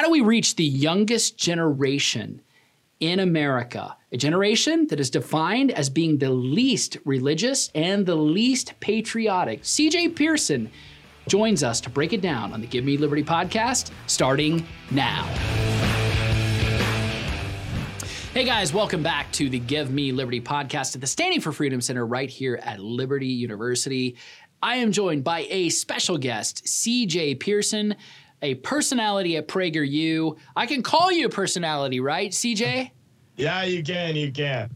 How do we reach the youngest generation in America? A generation that is defined as being the least religious and the least patriotic. CJ Pearson joins us to break it down on the Give Me Liberty podcast starting now. Hey guys, welcome back to the Give Me Liberty podcast at the Standing for Freedom Center right here at Liberty University. I am joined by a special guest, CJ Pearson, a personality at PragerU. I can call you a personality, right, CJ? Yeah, you can. You can.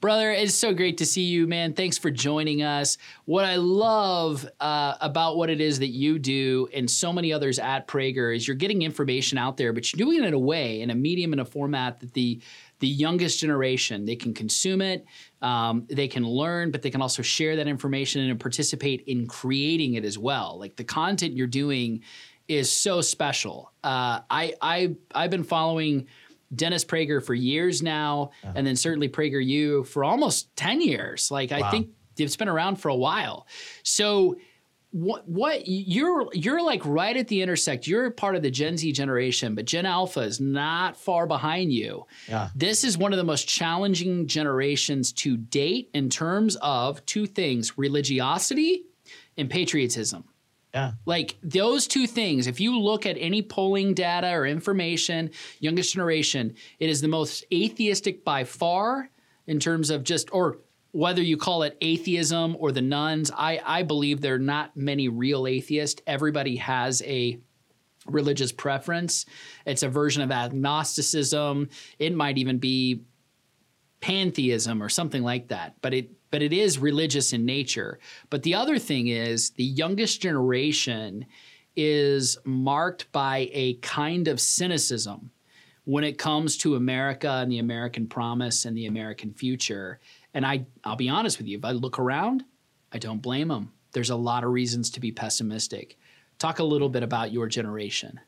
Brother, it's so great to see you, man. Thanks for joining us. What I love uh, about what it is that you do and so many others at Prager is you're getting information out there, but you're doing it in a way, in a medium, in a format that the the youngest generation they can consume it, um, they can learn, but they can also share that information and participate in creating it as well. Like the content you're doing is so special. Uh, I I I've been following Dennis Prager for years now, uh-huh. and then certainly PragerU for almost 10 years. Like, wow. I think it's been around for a while. So, what what you're you're like right at the intersect. You're part of the Gen Z generation, but Gen Alpha is not far behind you. Yeah. This is one of the most challenging generations to date in terms of two things: religiosity and patriotism. Yeah. Like those two things, if you look at any polling data or information, youngest generation, it is the most atheistic by far in terms of just, or whether you call it atheism or the nones, I, I believe there are not many real atheists. Everybody has a religious preference. It's a version of agnosticism. It might even be pantheism or something like that. But it but it is religious in nature. But the other thing is the youngest generation is marked by a kind of cynicism when it comes to America and the American promise and the American future. And I, I'll be honest with you, if I look around, I don't blame them. There's a lot of reasons to be pessimistic. Talk a little bit about your generation.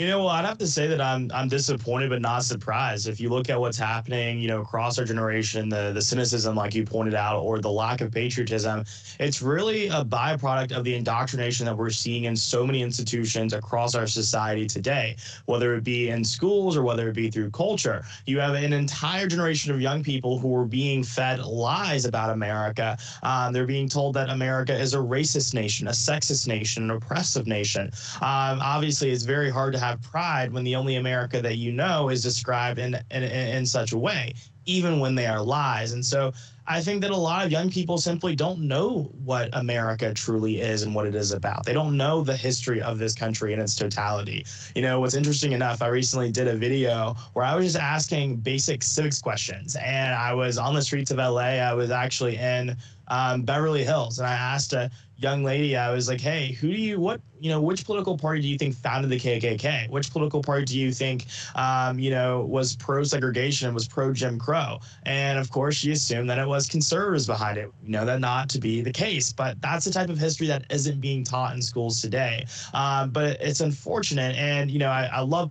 You know, well, I'd have to say that I'm I'm disappointed but not surprised. If you look at what's happening, you know, across our generation, the the cynicism, like you pointed out, or the lack of patriotism, it's really a byproduct of the indoctrination that we're seeing in so many institutions across our society today, whether it be in schools or whether it be through culture. You have an entire generation of young people who are being fed lies about America. Um, they're being told that America is a racist nation, a sexist nation, an oppressive nation. Um, obviously, it's very hard to have have pride when the only America that you know is described in, in, in such a way, even when they are lies. And so I think that a lot of young people simply don't know what America truly is and what it is about. They don't know the history of this country in its totality. You know, what's interesting enough, I recently did a video where I was just asking basic civics questions. And I was on the streets of LA. I was actually in um, Beverly Hills. And I asked a young lady, I was like, hey, who do you, what, you know, which political party do you think founded the KKK? Which political party do you think, um, you know, was pro segregation and was pro Jim Crow? And of course, she assumed that it was conservatives behind it. We know that not to be the case, but that's the type of history that isn't being taught in schools today. Um, but it's unfortunate. And, you know, I, I love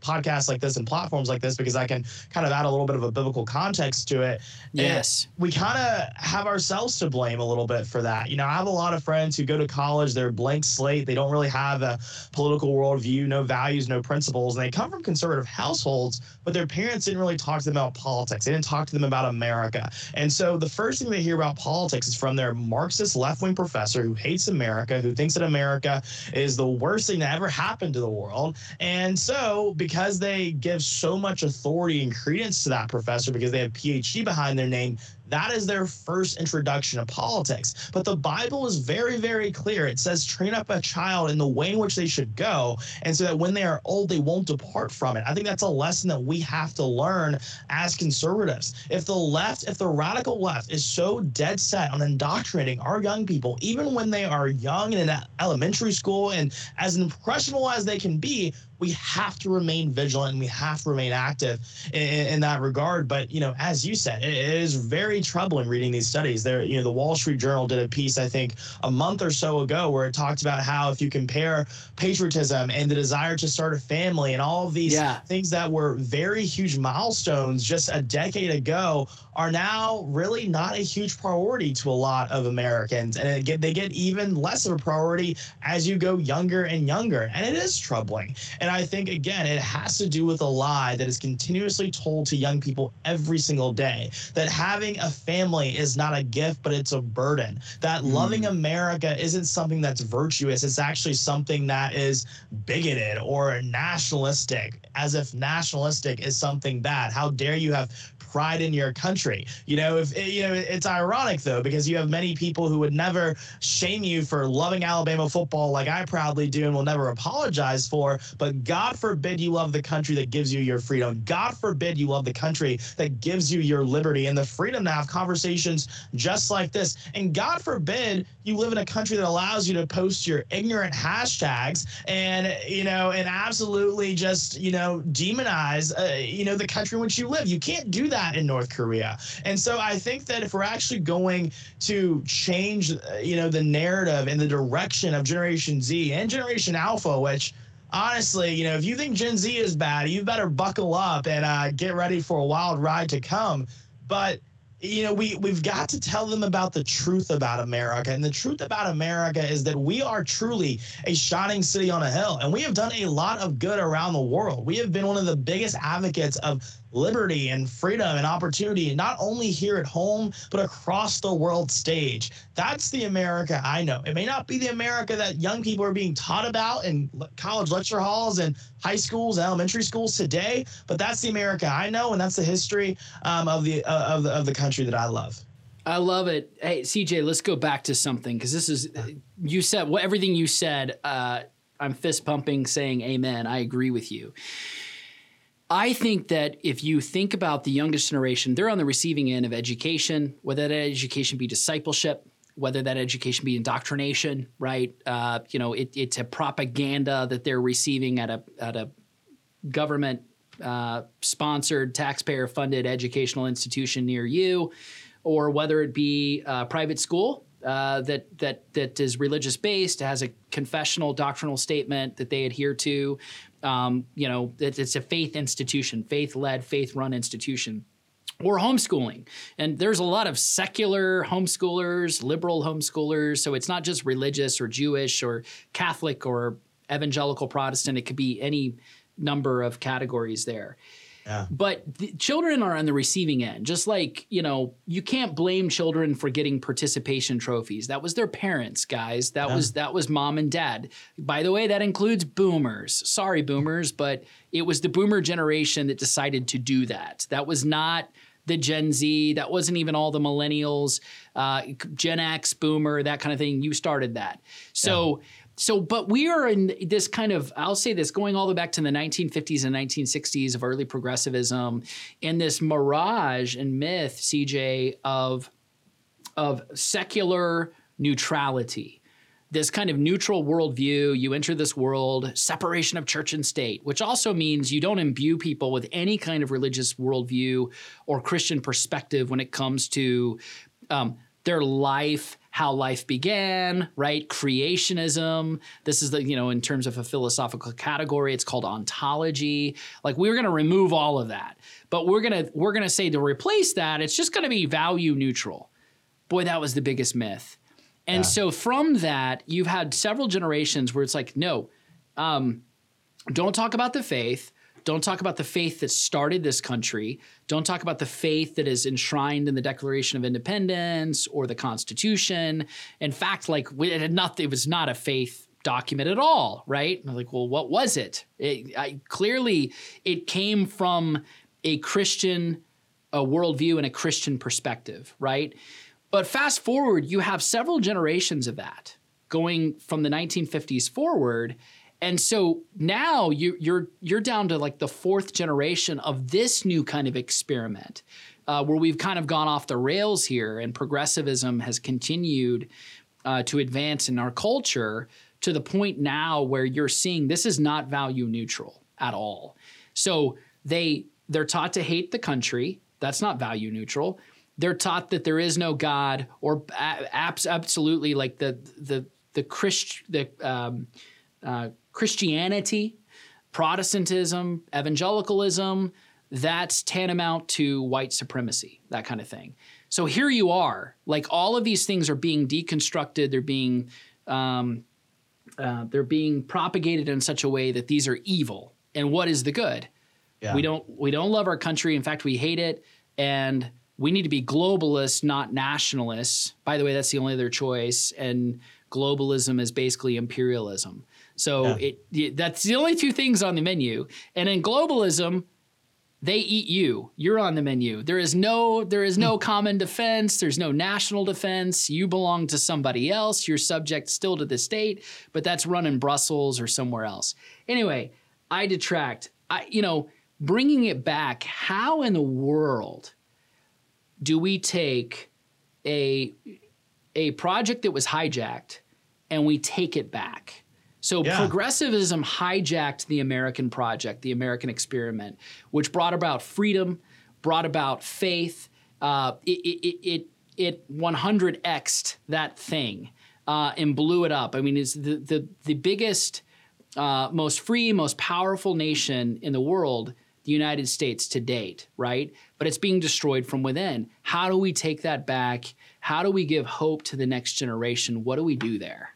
podcasts like this and platforms like this because I can kind of add a little bit of a biblical context to it. Yes. And we kind of have ourselves to blame a little bit for that. You know, I have a lot of friends who go to college, they're blank slate, they don't really have a political worldview, no values, no principles, and they come from conservative households, but their parents didn't really talk to them about politics. They didn't talk to them about America. And so the first thing they hear about politics is from their Marxist left wing professor who hates America, who thinks that America is the worst thing that ever happened to the world. And so, because because they give so much authority and credence to that professor because they have PhD behind their name, that is their first introduction to politics. But the Bible is very, very clear. It says, train up a child in the way in which they should go, and so that when they are old, they won't depart from it. I think that's a lesson that we have to learn as conservatives. If the left, if the radical left is so dead set on indoctrinating our young people, even when they are young and in elementary school and as impressionable as they can be, we have to remain vigilant and we have to remain active in, in that regard. But, you know, as you said, it is very troubling reading these studies. There, you know, the Wall Street Journal did a piece, I think, a month or so ago, where it talked about how if you compare patriotism and the desire to start a family and all of these yeah. things that were very huge milestones just a decade ago are now really not a huge priority to a lot of Americans. And get, they get even less of a priority as you go younger and younger. And it is troubling. And I think, again, it has to do with a lie that is continuously told to young people every single day that having a family is not a gift, but it's a burden. That mm. loving America isn't something that's virtuous, it's actually something that is bigoted or nationalistic, as if nationalistic is something bad. How dare you have pride in your country. You know, if eh, you know, it's ironic though because you have many people who would never shame you for loving Alabama football like I proudly do and will never apologize for. But God forbid you love the country that gives you your freedom. God forbid you love the country that gives you your liberty and the freedom to have conversations just like this. And God forbid you live in a country that allows you to post your ignorant hashtags and you know and absolutely just you know demonize uh, you know the country in which you live. You can't do that in North Korea. And so I think that if we're actually going to change, uh, you know, the narrative and the direction of Generation Z and Generation Alpha, which honestly, you know, if you think Gen Z is bad, you better buckle up and uh, get ready for a wild ride to come. But you know, we we've got to tell them about the truth about America. And the truth about America is that we are truly a shining city on a hill. And we have done a lot of good around the world. We have been one of the biggest advocates of liberty and freedom and opportunity, not only here at home, but across the world stage. That's the America I know. It may not be the America that young people are being taught about in college lecture halls and high schools, elementary schools today, but that's the America I know, and that's the history um, of the uh, of the of the country that I love. I love it. Hey, CJ, let's go back to something because this is you said what everything you said. Uh, I'm fist pumping, saying amen. I agree with you. I think that if you think about the youngest generation, they're on the receiving end of education, whether that education be discipleship, whether that education be indoctrination, right? Uh, you know, it, it's a propaganda that they're receiving at a at a government uh, sponsored, taxpayer funded educational institution near you, or whether it be a private school uh, that that that is religious based, has a confessional doctrinal statement that they adhere to, um, you know, it, it's a faith institution, faith led, faith run institution. Or homeschooling. And there's a lot of secular homeschoolers, liberal homeschoolers. So it's not just religious or Jewish or Catholic or evangelical Protestant. It could be any number of categories there. Yeah. But children are on the receiving end. Just like, you know, you can't blame children for getting participation trophies. That was their parents, guys. That yeah. was that was mom and dad. By the way, that includes boomers. Sorry boomers, but it was the boomer generation that decided to do that. That was not the Gen Z. That wasn't even all the millennials, uh, Gen X, boomer, that kind of thing. You started that. So yeah so but we are in this kind of i'll say this going all the way back to the 1950s and 1960s of early progressivism in this mirage and myth cj of of secular neutrality. This kind of neutral worldview you enter this world separation of church and state which also means you don't imbue people with any kind of religious worldview or christian perspective when it comes to um, their life how life began, right? Creationism. This is the, you know, in terms of a philosophical category, it's called ontology. Like we're going to remove all of that. But we're going to we're going to say to replace that, it's just going to be value neutral. Boy, that was the biggest myth. And yeah. so from that, you've had several generations where it's like, no, um, don't talk about the faith. Don't talk about the faith that started this country. Don't talk about the faith that is enshrined in the Declaration of Independence or the Constitution. In fact, like it, had not, it was not a faith document at all, right? I'm like, well, what was it? it I, clearly, it came from a Christian a worldview and a Christian perspective, right? But fast forward, you have several generations of that going from the 1950s forward and so now you, you're you're down to like the fourth generation of this new kind of experiment, uh, where we've kind of gone off the rails here, and progressivism has continued uh, to advance in our culture to the point now where you're seeing this is not value neutral at all. So they they're taught to hate the country. That's not value neutral. they're taught that there is no God, or abs- absolutely like the the the Christ the um, uh, Christianity, Protestantism, evangelicalism. That's tantamount to white supremacy, that kind of thing. So here you are, like all of these things are being deconstructed. They're being um, uh, they're being propagated in such a way that these are evil. And what is the good? Yeah. We don't we don't love our country. In fact, we hate it. And we need to be globalists, not nationalists. By the way, that's the only other choice. And globalism is basically imperialism. So yeah. it that's the only two things on the menu. And in globalism, they eat you. You're on the menu. There is no there is no hmm. common defense. There's no national defense. You belong to somebody else. You're subject still to the state, but that's run in Brussels or somewhere else. Anyway, I detract. I you know, bringing it back, how in the world do we take a a project that was hijacked and we take it back? So yeah. progressivism hijacked the American project, the American experiment, which brought about freedom, brought about faith. Uh, it, it, it, it 100xed that thing uh, and blew it up. I mean, it's the, the, the biggest, uh, most free, most powerful nation in the world the United States to date, right? But it's being destroyed from within. How do we take that back? How do we give hope to the next generation? What do we do there?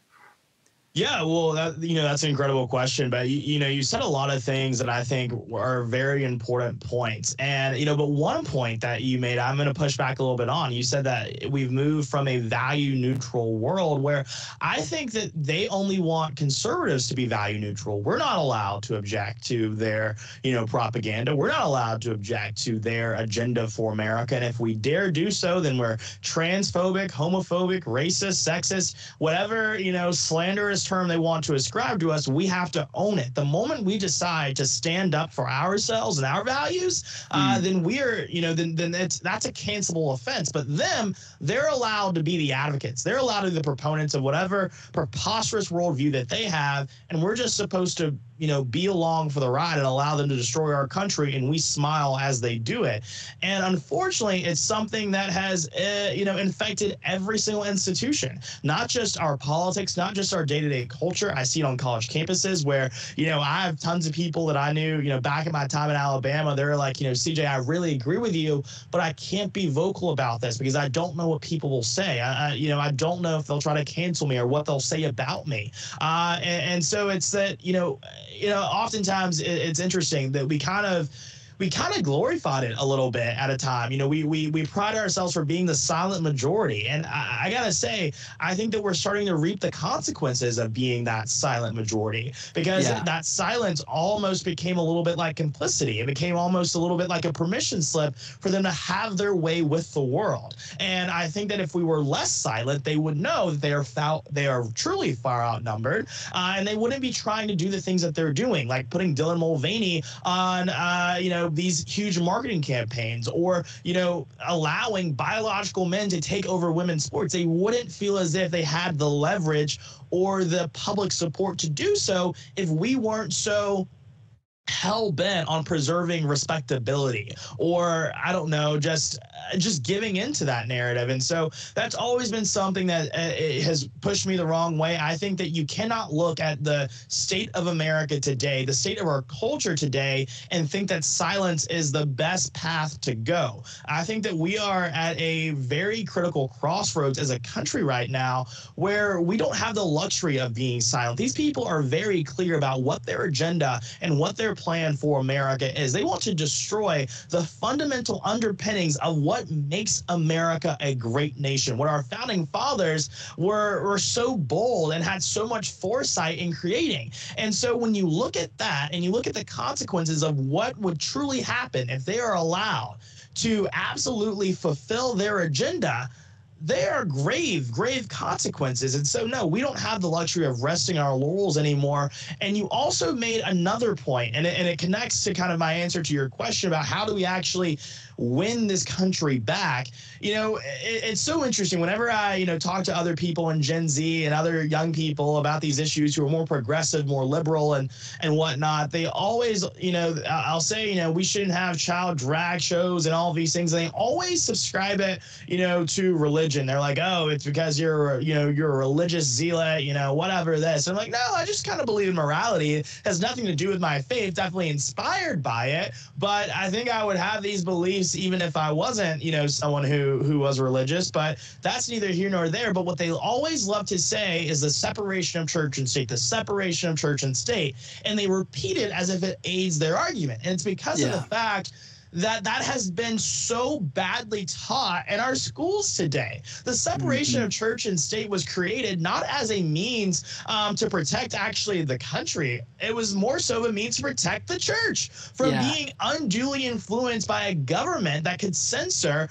Yeah, well, that, you know that's an incredible question, but you, you, know you said a lot of things that I think are very important points, and you know, but one point that you made, I'm going to push back a little bit on. You said that we've moved from a value neutral world where I think that they only want conservatives to be value neutral. We're not allowed to object to their you know propaganda. We're not allowed to object to their agenda for America, and if we dare do so, then we're transphobic, homophobic, racist, sexist, whatever you know, slanderous term they want to ascribe to us, we have to own it. The moment we decide to stand up for ourselves and our values, mm. uh, then we're, you know, then then it's that's a cancelable offense. But them, they're allowed to be the advocates. They're allowed to be the proponents of whatever preposterous worldview that they have, and we're just supposed to you know, be along for the ride and allow them to destroy our country, and we smile as they do it. And unfortunately, it's something that has, uh, you know, infected every single institution, not just our politics, not just our day-to-day culture. I see it on college campuses where, you know, I have tons of people that I knew, you know, back in my time in Alabama. They're like, you know, CJ, I really agree with you, but I can't be vocal about this because I don't know what people will say. I, I you know, I don't know if they'll try to cancel me or what they'll say about me. Uh, and, and so it's that, you know you know, oftentimes it's interesting that we kind of we kind of glorified it a little bit at a time. You know, we we we pride ourselves for being the silent majority, and I, I, gotta say, I think that we're starting to reap the consequences of being that silent majority because yeah. that silence almost became a little bit like complicity. It became almost a little bit like a permission slip for them to have their way with the world. And I think that if we were less silent, they would know that they are foul, they are truly far outnumbered, uh, and they wouldn't be trying to do the things that they're doing, like putting Dylan Mulvaney on, uh, you know these huge marketing campaigns or, you know, allowing biological men to take over women's sports. They wouldn't feel as if they had the leverage or the public support to do so if we weren't so hell bent on preserving respectability or i don't know just just giving into that narrative. And so that's always been something that uh, has pushed me the wrong way. I think that you cannot look at the state of america today the state of our culture today and think that silence is the best path to go. I think that we are at a very critical crossroads as a country right now where we don't have the luxury of being silent. These people are very clear about what their agenda and what their plan for America is. They want to destroy the fundamental underpinnings of what makes America a great nation, what our founding fathers were, were so bold and had so much foresight in creating. And so when you look at that and you look at the consequences of what would truly happen if they are allowed to absolutely fulfill their agenda, there are grave, grave consequences. And so, no, we don't have the luxury of resting our laurels anymore. And you also made another point, and it, and it connects to kind of my answer to your question about how do we actually win this country back. You know, it, it's so interesting. Whenever I, you know, talk to other people in Gen Z and other young people about these issues who are more progressive, more liberal, and and whatnot, they always, you know, I'll say, you know, we shouldn't have child drag shows and all these things. They always subscribe it, you know, to religion. They're like, oh, it's because you're, you know, you're a religious zealot, you know, whatever this. I'm like, no, I just kind of believe in morality. It has nothing to do with my faith. Definitely inspired by it, but I think I would have these beliefs even if I wasn't, you know, someone who who was religious. But that's neither here nor there. But what they always love to say is the separation of church and state, the separation of church and state, and they repeat it as if it aids their argument. And it's because yeah. of the fact that that has been so badly taught in our schools today. The separation mm-hmm. of church and state was created not as a means um, to protect actually the country. It was more so a means to protect the church from yeah. being unduly influenced by a government that could censor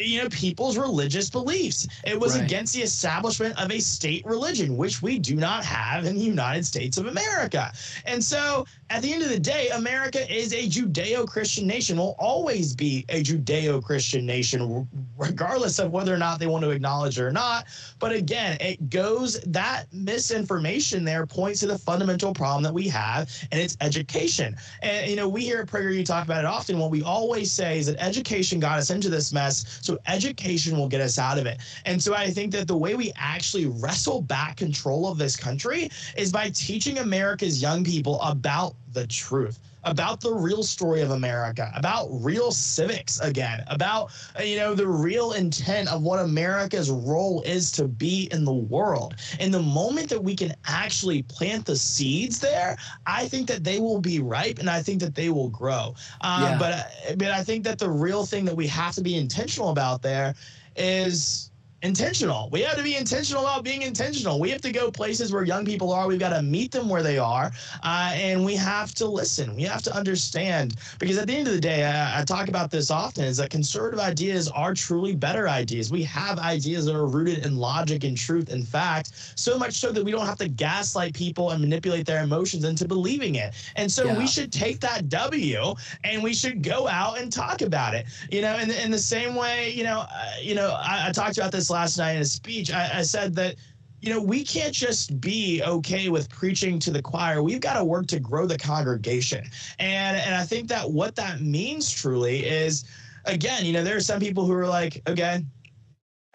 you know people's religious beliefs. It was right. against the establishment of a state religion, which we do not have in the United States of America. And so, at the end of the day, America is a Judeo-Christian nation. Will always be a Judeo-Christian nation, regardless of whether or not they want to acknowledge it or not. But again, it goes that misinformation there points to the fundamental problem that we have, and it's education. And you know, we here at PragerU talk about it often. What we always say is that education got us into this mess. So so education will get us out of it. And so I think that the way we actually wrestle back control of this country is by teaching America's young people about the truth about the real story of America, about real civics again, about you know the real intent of what America's role is to be in the world. And the moment that we can actually plant the seeds there, I think that they will be ripe, and I think that they will grow. Um, yeah. But uh, but I think that the real thing that we have to be intentional about there is intentional. We have to be intentional about being intentional. We have to go places where young people are. We've got to meet them where they are, uh, and we have to listen. We have to understand because at the end of the day, I, I, talk about this often: is that conservative ideas are truly better ideas. We have ideas that are rooted in logic and truth and fact, so much so that we don't have to gaslight people and manipulate their emotions into believing it. And so yeah. we should take that W and we should go out and talk about it. You know, in, in the same way, you know, uh, you know, I, I talked about this last night in a speech. I, I said that you know, we can't just be okay with preaching to the choir. We've got to work to grow the congregation. And and I think that what that means truly is again, you know, there are some people who are like, okay,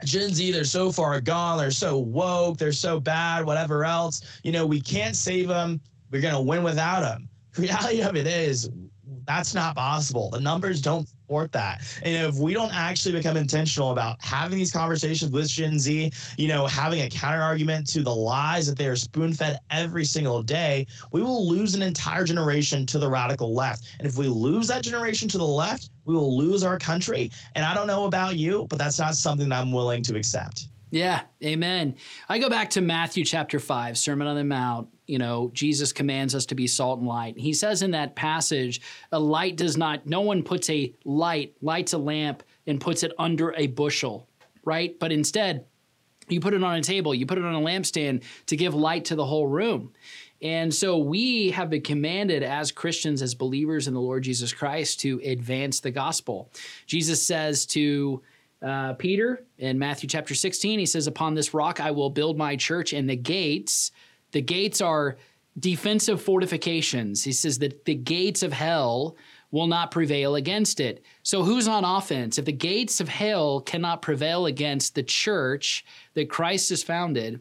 Gen Z, they're so far gone, they're so woke, they're so bad, whatever else. You know, we can't save them. We're going to win without them. The reality of it is that's not possible. The numbers don't support that. And if we don't actually become intentional about having these conversations with Gen Z, you know, having a counter argument to the lies that they are spoon fed every single day, we will lose an entire generation to the radical left. And if we lose that generation to the left, we will lose our country. And I don't know about you, but that's not something that I'm willing to accept. Yeah, amen. I go back to Matthew chapter 5, Sermon on the Mount. You know, Jesus commands us to be salt and light. He says in that passage, a light does not, no one puts a light, lights a lamp and puts it under a bushel, right? But instead, you put it on a table, you put it on a lampstand to give light to the whole room. And so we have been commanded as Christians, as believers in the Lord Jesus Christ, to advance the gospel. Jesus says to uh, Peter in Matthew chapter 16. He says, Upon this rock I will build my church, and the gates, the gates are defensive fortifications. He says that the gates of hell will not prevail against it. So who's on offense? If the gates of hell cannot prevail against the church that Christ has founded,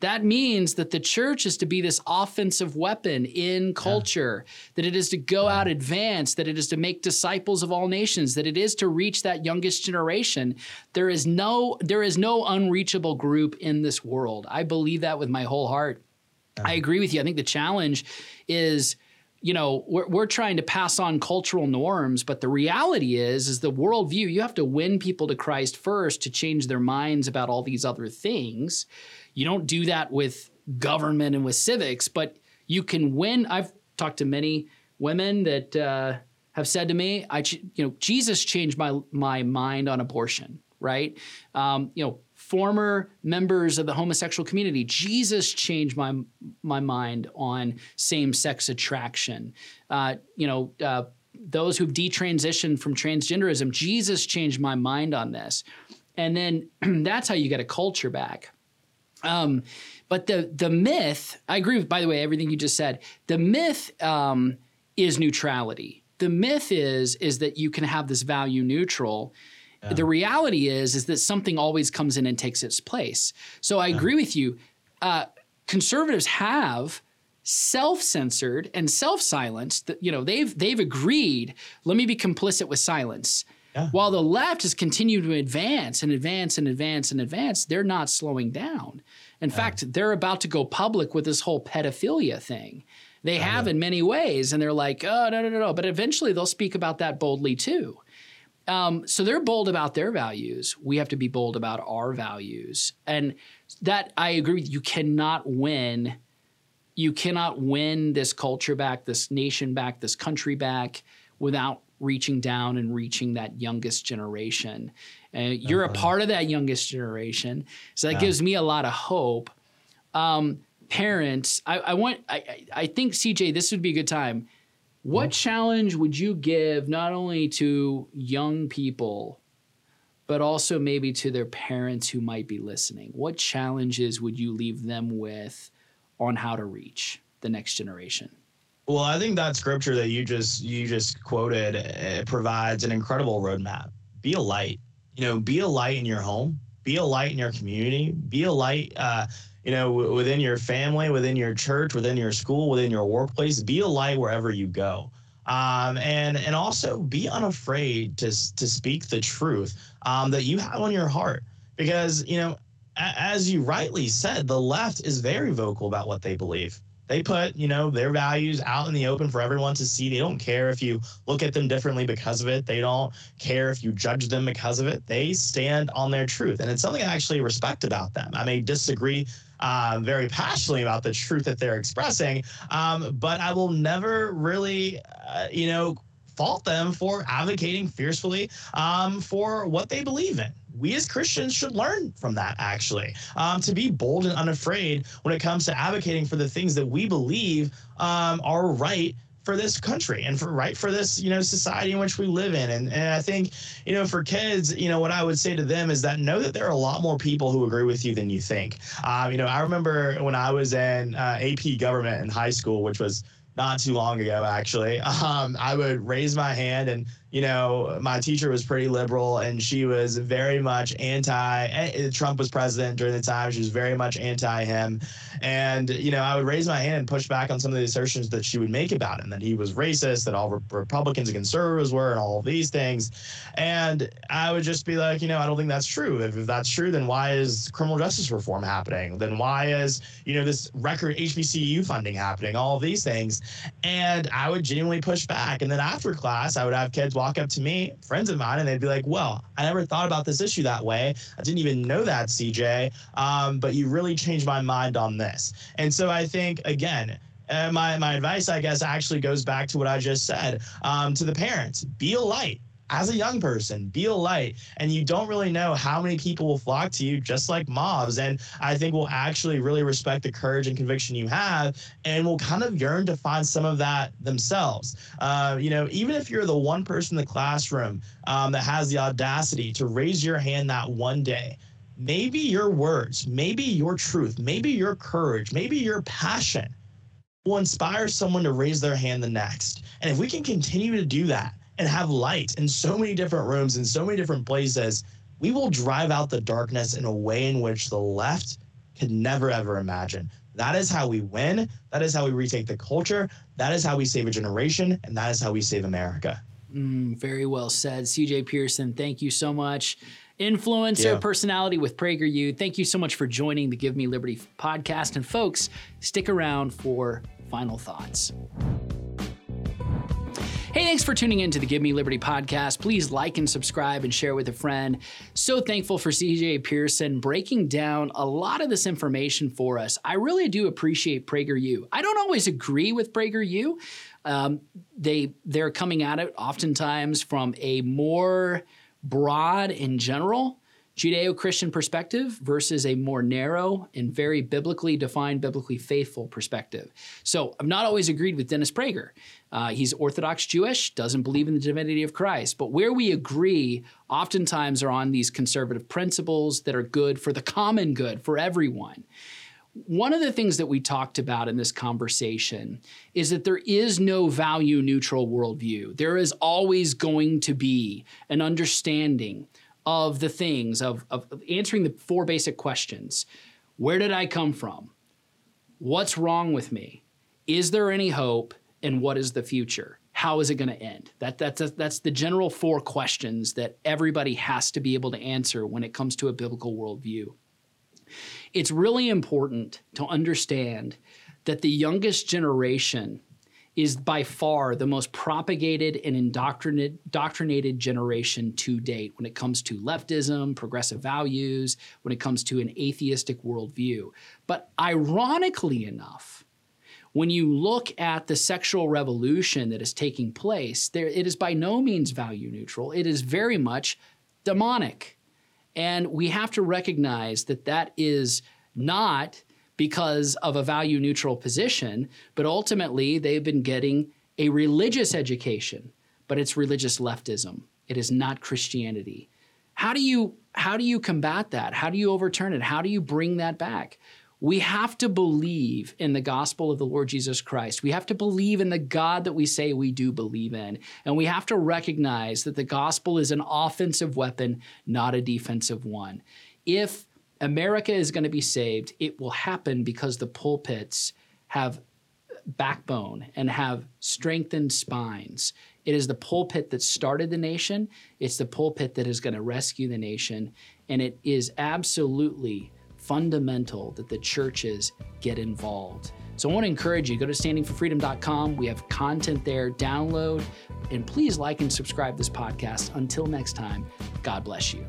that means that the church is to be this offensive weapon in culture, yeah. that it is to go out advance, that it is to make disciples of all nations, that it is to reach that youngest generation. There is no there is no unreachable group in this world. I believe that with my whole heart. Yeah. I agree with you. I think the challenge is you know we're, we're trying to pass on cultural norms but the reality is is the worldview you have to win people to christ first to change their minds about all these other things you don't do that with government and with civics, but you can win. I've talked to many women that uh, have said to me, "I, you know, Jesus changed my my mind on abortion." Right? Um, you know, former members of the homosexual community, Jesus changed my my mind on same sex attraction. Uh, you know. Uh, those who've detransitioned from transgenderism. Jesus changed my mind on this, and then that's how you get a culture back. Um, but the the myth, I agree with. By the way, everything you just said. The myth um, is neutrality. The myth is is that you can have this value neutral. Yeah. The reality is is that something always comes in and takes its place. So I yeah. agree with you. Uh, conservatives have self-censored and self-silenced. You know, they've they've agreed. Let me be complicit with silence. Yeah. While the left has continued to advance and advance and advance and advance, they're not slowing down. In yeah. fact, they're about to go public with this whole pedophilia thing. They have in many ways, and they're like, oh, no, no, no, no. But eventually they'll speak about that boldly too. Um, so they're bold about their values. We have to be bold about our values. And that I agree with you cannot win. You cannot win this culture back, this nation back, this country back without reaching down and reaching that youngest generation. Uh, you're uh-huh. a part of that youngest generation, so that yeah. gives me a lot of hope. Um, parents, I, I want, I, I think CJ, this would be a good time. What challenge would you give not only to young people, but also maybe to their parents who might be listening? What challenges would you leave them with on how to reach the next generation? Well, I think that scripture that you just you just quoted uh, provides an incredible roadmap. Be a light. You know, be a light in your home. Be a light in your community. Be a light. Uh, you know, w- within your family, within your church, within your school, within your workplace. Be a light wherever you go. Um, and and also be unafraid to to speak the truth um, that you have on your heart, because you know, a- as you rightly said, the left is very vocal about what they believe. They put, you know, their values out in the open for everyone to see. They don't care if you look at them differently because of it. They don't care if you judge them because of it. They stand on their truth. And it's something I actually respect about them. I may disagree uh, very passionately about the truth that they're expressing, um, but I will never really, uh, you know, fault them for advocating fiercely um, for what they believe in we as Christians should learn from that, actually, um, to be bold and unafraid when it comes to advocating for the things that we believe um, are right for this country and for right for this you know society in which we live in. And, and i think you know for kids you know what i would say to them is that know that there are a lot more people who agree with you than you think. Um, you know i remember when i was in uh, ap government in high school which was not too long ago actually. Um, i would raise my hand and you know, my teacher was pretty liberal and she was very much anti. Trump was president during the time. She was very much anti him. And, you know, I would raise my hand and push back on some of the assertions that she would make about him that he was racist, that all Republicans and conservatives were, and all of these things. And I would just be like, you know, I don't think that's true. If, if that's true, then why is criminal justice reform happening? Then why is, you know, this record HBCU funding happening? All these things. And I would genuinely push back. And then after class, I would have kids walk up to me, friends of mine, and they'd be like, "Well, I never thought about this issue that way. I didn't even know that, CJ. Um, but you really changed my mind on this." And so I think again. Uh, my, my advice, I guess, actually goes back to what I just said um, to the parents be a light as a young person, be a light, and you don't really know how many people will flock to you, just like mobs. And I think will actually really respect the courage and conviction you have, and will kind of yearn to find some of that themselves. Uh, you know, even if you're the one person in the classroom um, that has the audacity to raise your hand that one day, maybe your words, maybe your truth, maybe your courage, maybe your passion will inspire someone to raise their hand the next. And if we can continue to do that, and have light in so many different rooms in so many different places, we will drive out the darkness in a way in which the left could never ever imagine. That is how we win. That is how we retake the culture. That is how we save a generation. And that is how we save America. Mm, very well said. CJ Pearson, thank you so much. Influencer yeah. personality with PragerU. Thank you so much for joining the Give Me Liberty podcast. And folks, stick around for final thoughts. Hey, thanks for tuning in to the Give Me Liberty podcast. Please like and subscribe and share with a friend. So thankful for CJ Pearson breaking down a lot of this information for us. I really do appreciate PragerU. I don't always agree with PragerU. Um, they they're coming at it oftentimes from a more broad in general Judeo Christian perspective versus a more narrow and very biblically defined, biblically faithful perspective. So I've not always agreed with Dennis Prager. Uh, he's Orthodox Jewish, doesn't believe in the divinity of Christ. But where we agree, oftentimes, are on these conservative principles that are good for the common good, for everyone. One of the things that we talked about in this conversation is that there is no value neutral worldview. There is always going to be an understanding of the things, of, of, answering the four basic questions Where did I come from? What's wrong with me? Is there any hope? And what is the future? How is it going to end? That, that's, that's the general four questions that everybody has to be able to answer when it comes to a biblical worldview. It's really important to understand that the youngest generation is by far the most propagated and indoctrinated, generation to date when it comes to leftism, progressive values, when it comes to an atheistic worldview. But ironically enough, when you look at the sexual revolution that is taking place, there, it is by no means value neutral. It is very much demonic. And we have to recognize that that is not because of a value neutral position, but ultimately they've been getting a religious education, but it's religious leftism. It is not Christianity. How do you how do you combat that? How do you overturn it? How do you bring that back? We have to believe in the gospel of the Lord Jesus Christ. We have to believe in the God that we say we do believe in. And we have to recognize that the gospel is an offensive weapon, not a defensive one. If America is going to be saved, it will happen because the pulpits have backbone and have strengthened spines. It is the pulpit that started the nation, it's the pulpit that is going to rescue the nation. And it is absolutely fundamental that the churches get involved. So I want to encourage you go to standingforfreedom.com. We have content there. Download and please like and subscribe this podcast. Until next time, God bless you.